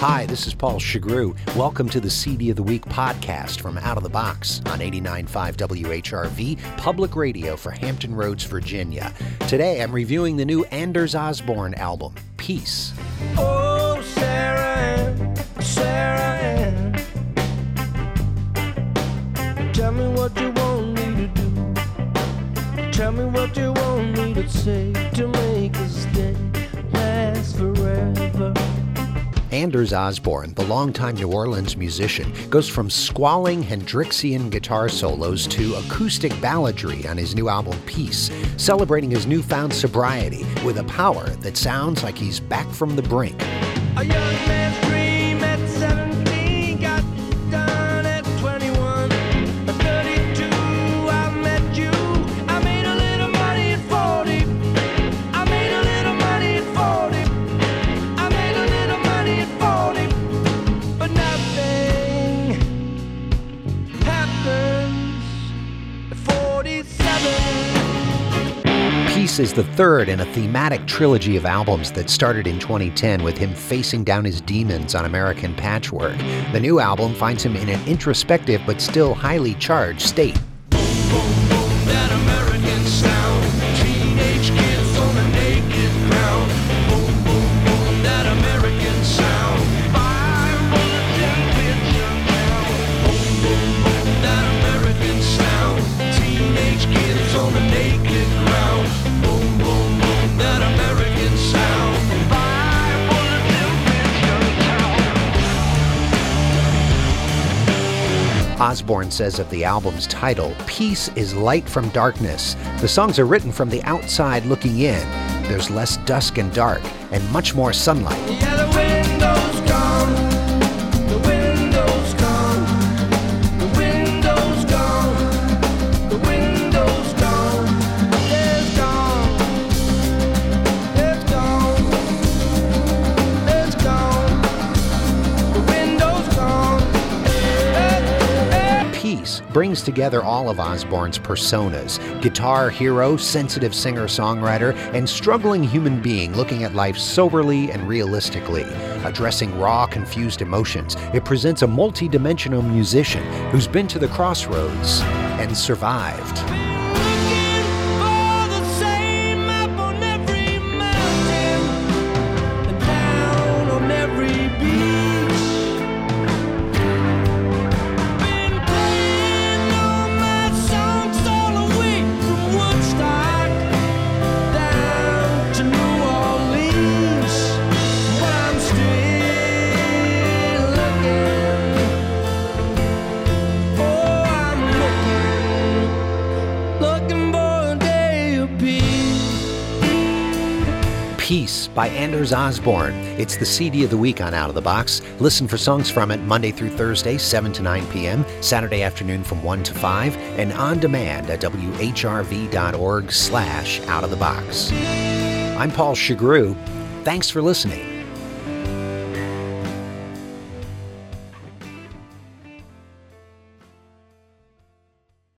Hi, this is Paul Shugrue. Welcome to the CD of the Week podcast from Out of the Box on 89.5 WHRV, public radio for Hampton Roads, Virginia. Today I'm reviewing the new Anders Osborne album, Peace. Oh, Sarah Sarah. Tell me what you want me to do. Tell me what you want me to say to make Anders Osborne, the longtime New Orleans musician, goes from squalling Hendrixian guitar solos to acoustic balladry on his new album Peace, celebrating his newfound sobriety with a power that sounds like he's back from the brink. Peace is the third in a thematic trilogy of albums that started in 2010 with him facing down his demons on American Patchwork. The new album finds him in an introspective but still highly charged state. That Osborne says of the album's title, Peace is light from darkness. The songs are written from the outside looking in. There's less dusk and dark, and much more sunlight. Peace brings together all of Osborne's personas guitar hero, sensitive singer songwriter, and struggling human being looking at life soberly and realistically. Addressing raw, confused emotions, it presents a multi dimensional musician who's been to the crossroads and survived. Peace by Anders Osborne. It's the CD of the week on Out of the Box. Listen for songs from it Monday through Thursday, 7 to 9 p.m., Saturday afternoon from 1 to 5, and on demand at whrv.org slash out of the box. I'm Paul Shugrue. Thanks for listening.